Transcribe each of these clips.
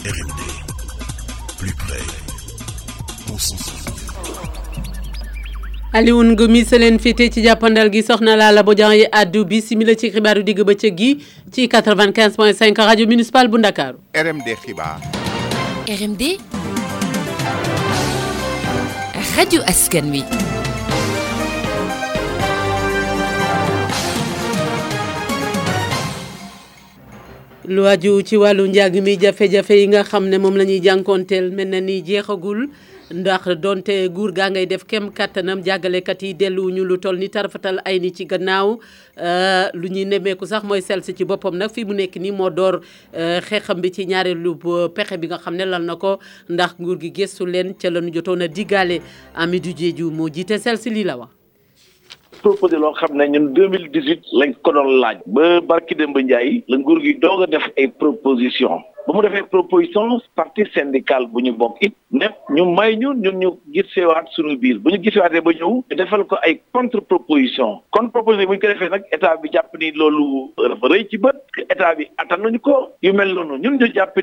RMD, plus près, consensus. Alioune Ngoumi sa leen féete ci jàppandal gi soxna Lalla Bodian yi addu bi simila ci xibaaru digg bëccëg gi ci 95 point 5 rajo municipal bu Ndakaaru RMD xibaar. RMD rajo askan wi. Lu aju ci wàllu njàng mi jafe-jafe yi nga xam ne moom la ñuy jànkoonteel mel na ni jeexagul. ndax donte guur gaa ngay def kem kàttanam jàggalekat yi delluwuñu lu toll ni tarafatal ay ni ci gannaaw. Lu ñuy nemmeeku sax mooy sel si ci boppam nag fi mu nekk nii moo door xeexam bi ci ñaareelu pexe bi nga xam ne lal na ko. ndax nguur gi gëstu leen ca la ñu jotoon a diggaale Amidou Diédhiou moo jiite sel si lii la wax. Proposé loo xam ne ñun deux mille dix huit lañ ko doon laaj. Ba barki la nguur gi doog a def ay parti syndical bu ñu bokk it ne ñu may ñu ñun ñu gisewaat suñu biir. Bu ñu gisewaatee ba ñëw defal ko ay contre proposition contre proposition bu ñu ko defee nag état bi jàpp ni loolu dafa rëy ci bët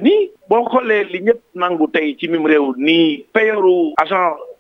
ni boo xoolee agent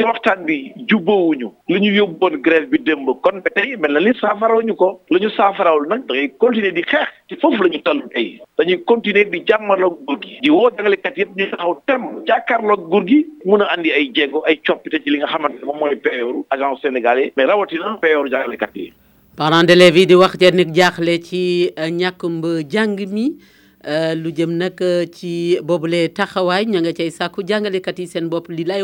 ci waxtaan bi jubboowuñu. li ñu yóbboon grève bi démb kon ba tey mel na ni saafarawuñu ko. la ñu saafarawul nag da continuer di xeex. ci foofu la ñu toll tey. dañuy continuer di jàmmarloog nguur gi. di woo jàngalekat yëpp ñu taxaw tem jàkkaarloog nguur gi mun a andi ay jéego ay coppite ci li nga xamante moom mooy payooru agence sénégalais mais rawatina payooru jàngalekat yi. parents d'élèves yi di wax nit jaaxle ci jàng mi. Lu jëm nag ci sàkku jàngalekat yi seen bopp li lay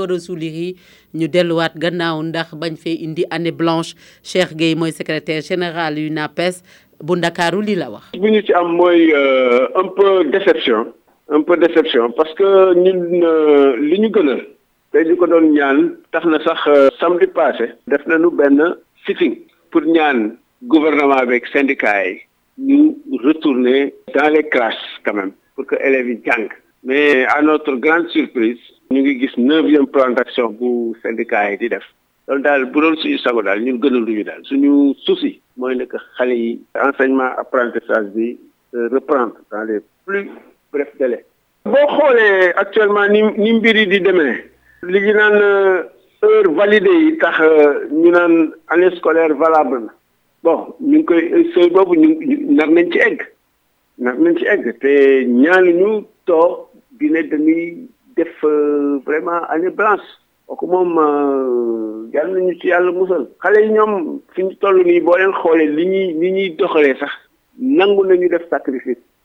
gannaaw ndax secrétaire général ci un peu déception un peu déception parce que ñun li ñu ko doon ñaan tax na sax passé. pour ñaan gouvernement avec syndicat. Ñu retourner dans les classes quand même pour que élèves yi jàng. Mais à notre grande surprise ñu ngi gis neuvième plan d'action bu syndicat yi di def. Loolu daal bu doon suñu sago daal ñun gënaluñu daal. Suñu souci mooy nekk xale yi enseignement apprentissage bi reprendre dans les plus brefs délais. Boo actuellement ni ni mbir yi di ñu naan heure validée yi tax ñu naan année scolaire valable bon ñu ngi koy sooy boobu ñu nar nañ ci egg. Nar nañ ci egg def vraiment année blanche. Kooku moom yàlla nañu ci yàlla musal. Xale yi ñoom fi ñu toll nii boo leen xoolee li ñuy li ñuy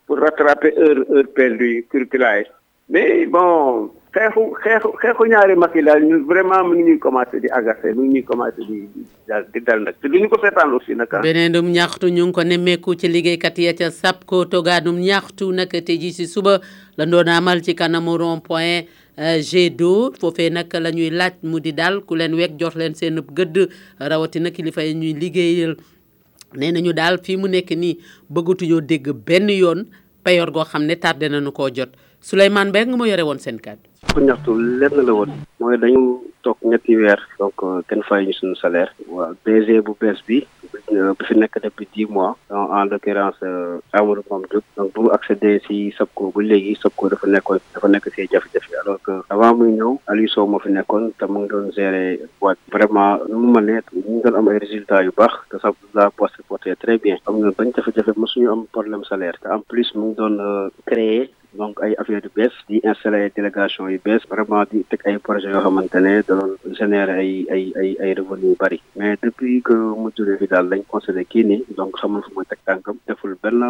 pour rattraper heure heure mais bon xeexu xeexu xeexu ñaari mag yi daal mu ngi ñuy commencé di agacé mu ngi ñuy commencé di daal di dal nag. Te duñu ko seetaan aussi nag beneen dum ñaxtu ñu ngi ko nemmeeku ci liggéeykat ya ca SAPCO togaanum ñaxtu nag te ji si suba la doon amal ci kanamu rond point G2 foofee nag la ñuy laaj mu di daal ku leen wekk jox leen seen gëdd rawatina kilifa yi ñuy liggéeyal. Nee nañu daal fii mu nekk nii bëggatuñoo dégg benn yoon payoor goo xam ne tardé nañu koo jot. Souleymane Mbengue moo yore woon seen kàddu. ko ñaxtu lenn la woon. Mooy dañu toog ñetti weer donc kenn fay ñu suñu salaire. Waaw DG bu bees bi bu fi nekk depuis dix mois. En l'occurrence Amadou Mame Diop. Donc bu accédé si SAPCO ba léegi SAPCO dafa nekkoon dafa nekk si jafe-jafe. Alors que avant muy ñëw Aliou Sow moo fi nekkoon te mu ngi doon gérer boîte vraiment nu mu ma ne ñu ngi doon am ay résultats yu baax te sax la boîte se portait très bien. Am na bañ jafe-jafe mosuñu am problème salaire. Te en plus mu ngi doon créer donc ay affaire yu bees di installer ay délégation yu bees vraiment teg ay projets yoo xamante ne da doon générer ay ay ay ay yu bëri mais depuis que mu jógee fi daal lañ considéré kii nii donc xamul fu muy teg tànkam deful benn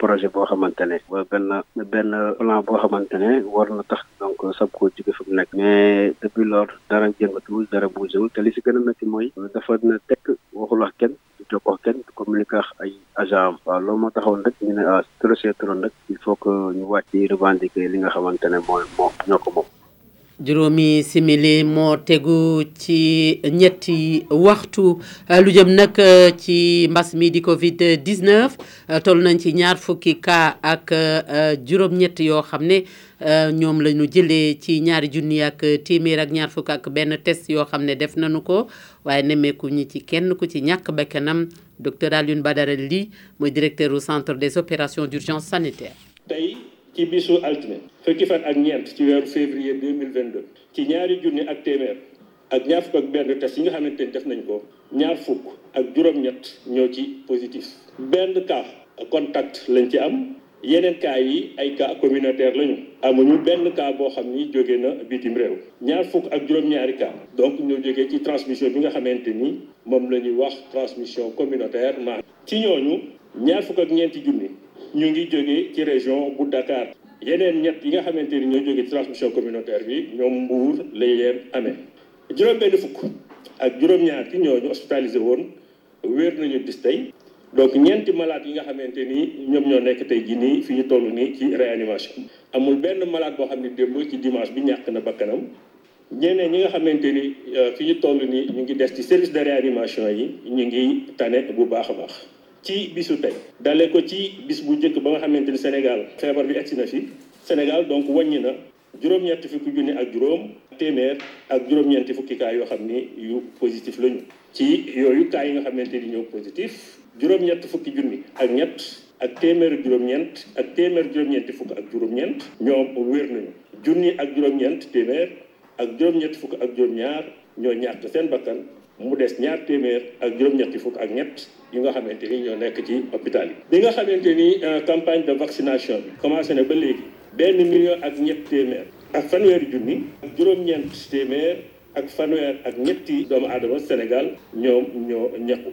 projet boo xamante ne wala benn benn plan boo xamante ne war tax donc SAPCO jóge fi mu nekk. Mais depuis lors dara jëngatuwul dara bougéwul te li si gën a métti mooy dafa na tekk waxul wax kenn du jokkoo kenn communiquer ay agent am. Moo taxawoon rek ñu ne ah trop c'est trop nag il faut que ñu wàcc revendiquer li nga xamante ne mooy moom ñoo ko moom. Juróomi simili moo tegu ci ñetti waxtu lu jëm nag ci mbas mi di Covid 19 toll nañ ci ñaar fukki cas ak juróom-ñett yoo xam ne ñoom la ñu jëlee ci ñaari junni ak téeméer ak ñaar fukk ak benn test yoo xam def nañu ko waaye nemmeeku ñi ci kenn ku ci ñàkk bakkanam docteur Alioune Badara Ly mooy directeur au centre des opérations d'urgence sanitaire. Ci bisu altine fukki fan ak ñeent ci weeru février 2022 ci ñaari junni ak téeméer ak ñaar fukk ak benn test yi nga xamante ni def nañ ko ñaar fukk ak juróom-ñett ñoo ci positif. Benn cas contact lañ ci am yeneen cas yi ay cas communautaire lañu. Amuñu benn cas boo xam ni jóge na bitim réew. Ñaar fukk ak juróom-ñaari donc ñoo ci transmission bi nga xamante ni moom la transmission communautaire ci ñooñu ñaar fukk ak ñeenti junni ñu ngi jógee ci région bu Dakar. Yeneen ñett yi nga xamante ni ñoo jógee ci transmission communautaire bi ñoom Mbour lañ leen amee. Juróom benn fukk ak juróom-ñaar ci ñooñu hospitalisé woon wéer nañu bis tey. Donc ñeenti malade yi nga xamante ni ñoom ñoo nekk tey jii nii fi ñu toll nii ci réanimation. Amul benn malade boo xam ne démb ci dimanche bi ñàkk na bakkanam. Ñeneen ñi nga xamante ni fi ñu toll nii ñu ngi des ci service de réanimation yi ñu ngi tane bu baax a baax ci bisu tey. Dale ko ci bis bu njëkk ba nga xamante Sénégal feebar bi Sénégal donc wàññi na juróom-ñetti fukki junni ak juróom téeméer ak juróom-ñeenti fukki positif lañu. Ci yooyu yi nga xamante positif juróom-ñett fukki junni ak ñett ak téeméer juróom-ñeent ak téeméer juróom-ñeenti fukk ak juróom-ñeent ñoom wér nañu. Junni ak juróom-ñeent téeméer ak bakkan mu des ñaar téeméer ak juróom-ñetti fukk ak ñett nga xamante ni ñoo nekk hôpital yi. bi nga xamante ni campagne de vaccination bi commencé na ba léegi benn million ak ñett téeméer ak fanweeri junni ak juróom-ñeent téeméer ak fanweer ak ñetti Sénégal ñoom ñoo ñàkku.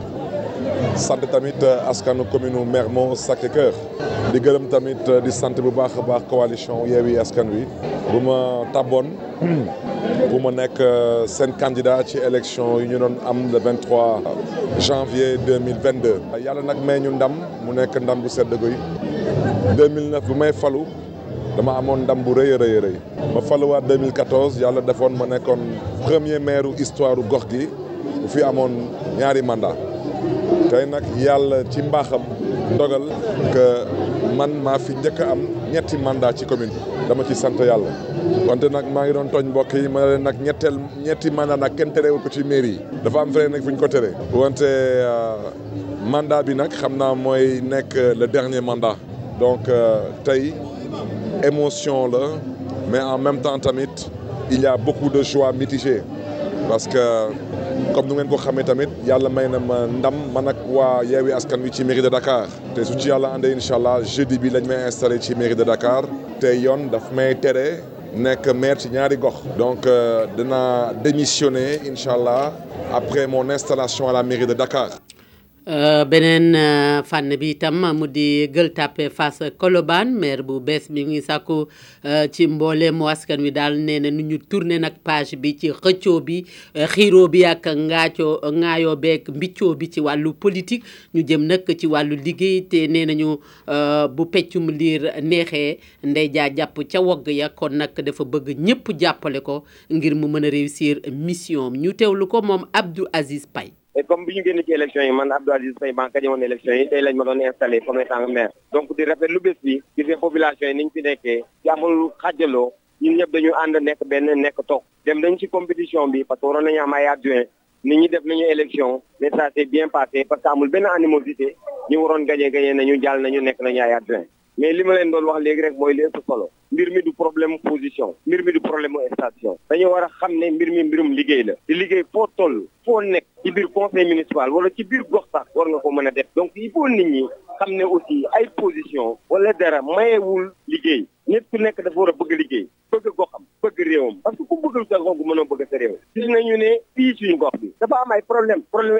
sant tamit askanu commune Mermoz Sacré-Cœur. Di gërëm tamit di sant bu baax a baax coalition Yewwi Askan Wi. Bu ma tàbboon bu ma nekk seen candidat ci élection yu ñu doon am le 23 janvier 2022 yàlla nag may ñu ndam mu nekk ndam bu sedd guy. 2009 bu may falu dama amoon ndam bu rëy a rëy rëy. Ma faluwaat 2014 yàlla defoon ma nekkoon premier maire histoire gox gi. Bu fi amoon ñaari mandat tey nag yàlla ci que man maa fi mandat commune dama ci wante ngi mbokk yi ma leen nag ñetteel ñetti mandat ko ci mairie mooy nekk le dernier mandat. Donc tey émotion mais en même temps tamit il y a beaucoup de joie mitigée. Parce que comme nu ngeen ko xamee tamit yàlla may na ma ndam man ak waa Yewwi Askan de Dakar te su ci yàlla àndee jeudi bi lañ may installé ci mairie de Dakar te yoon daf may tere nekk maire ci ñaari gox. donc dina démissionner incha allah après mon installation à la mairie de Dakar. Beneen fànn bi itam mu di Gueule Tapée Fass Colobane maire bu bees mi ngi sàkku ci mbooleemu askan wi daal nee na nu ñu tourné nag page bi ci xëccoo bi xiiroo bi ak ngaacoo ŋaayoo beeg mbiccoo bi ci wàllu politique. Ñu jëm nag ci wàllu liggéey te nee nañu bu peccum liir neexee ndey jaa jàpp ca wogg ya kon nag dafa bëgg ñëpp jàppale ko ngir mu mën a réussir mission ñu teewlu ko moom Abdou Aziz Paye. Et comme bi ñu génn ci élection yi man Abdou Aziz élection yi tey lañ installé donc di rafetlu bés bi population yi ni ñu fi nekkee ci amul xàjjaloo ñun ñëpp dañu ànd nekk benn nekk toog. Dem nañ ci compétition bi parce que waroon nañu am ay adjoint ñi élection mais ça s'est bien passé parce que amul benn animosité. Ñu waroon gagné gagné nañu mais li ma leen doon wax léegi rek du problème position. Mbir du problème station. Dañu war a xam ne mbir mi mbirum liggéey la. Di liggéey foo toll foo nekk ci conseil municipal wala ci biir gox sax war nga ko mën a def. Donc il faut nit ñi xam ne aussi ay position wala dara mayewul liggéey. Nit ku nekk dafa war a bëgg liggéey. Bëgg goxam bëgg réewam. Parce que ku sa gox mënoo bëgg sa réew. Gis nañu ne problème problème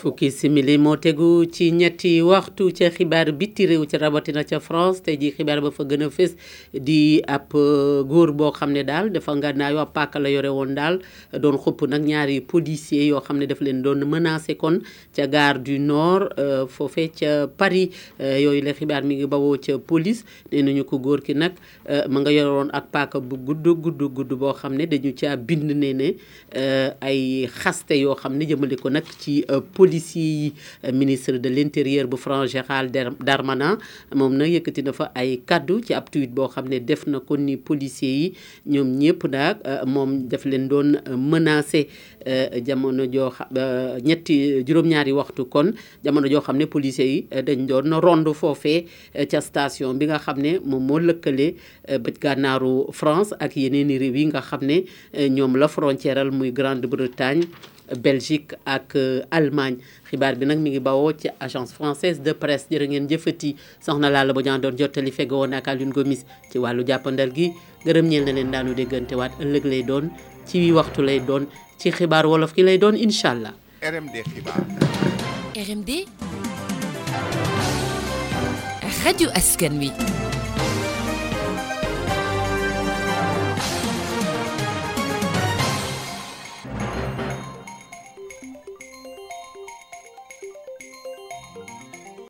fukki simili moo tegu ci ñetti waxtu ca xibaar biti réew ca rabatina ca France tey jii xibaar ba fa gën a fës di ab góor boo xam ne daal dafa nga naayoo ab paaka la yore woon daal doon xupp nag ñaari policiers yoo xam ne daf leen doon menacé kon ca gare du Nord foofee ca Paris yooyu la xibaar mi ngi bawoo ca police. Nee nañu ko góor ki nag ma nga yore woon ak paaka bu gudd gudd gudd boo xam ne dañu caa bind ne ne ay xaste yoo xam ne jëmale ko nag ci policiers yi ministre de l'intérieur bu France Gérald Darmanin moom nag yëkkati na fa ay kaddu ci ab tweet boo xam ne def na ko ni policiers yi ñoom ñëpp nag moom daf leen doon jamono joo xam ñetti juróom-ñaari waxtu kon jamono joo xam ne policiers yi dañ doon rond foofee ca station bi nga xam ne moom moo lëkkale bëj gànnaaru France ak yeneen réew yi nga xam ne ñoom la frontière muy Grande-Bretagne Belgique ak Allemagne. Xibaar bi nag mi ngi bawoo ci agence française de presse jërë ngeen jëfati. Soxna Lalla Bodian doon jottali fegg woon ak Alioune Gomis ci wàllu jàppandal gi. Gërëm ñeel na leen daanu déggante waat ëllëg lay doon. Ci waxtu lay doon ci xibaar wolof ki lay doon incha allah. RMD xibaar. RMD. rajo askan wi.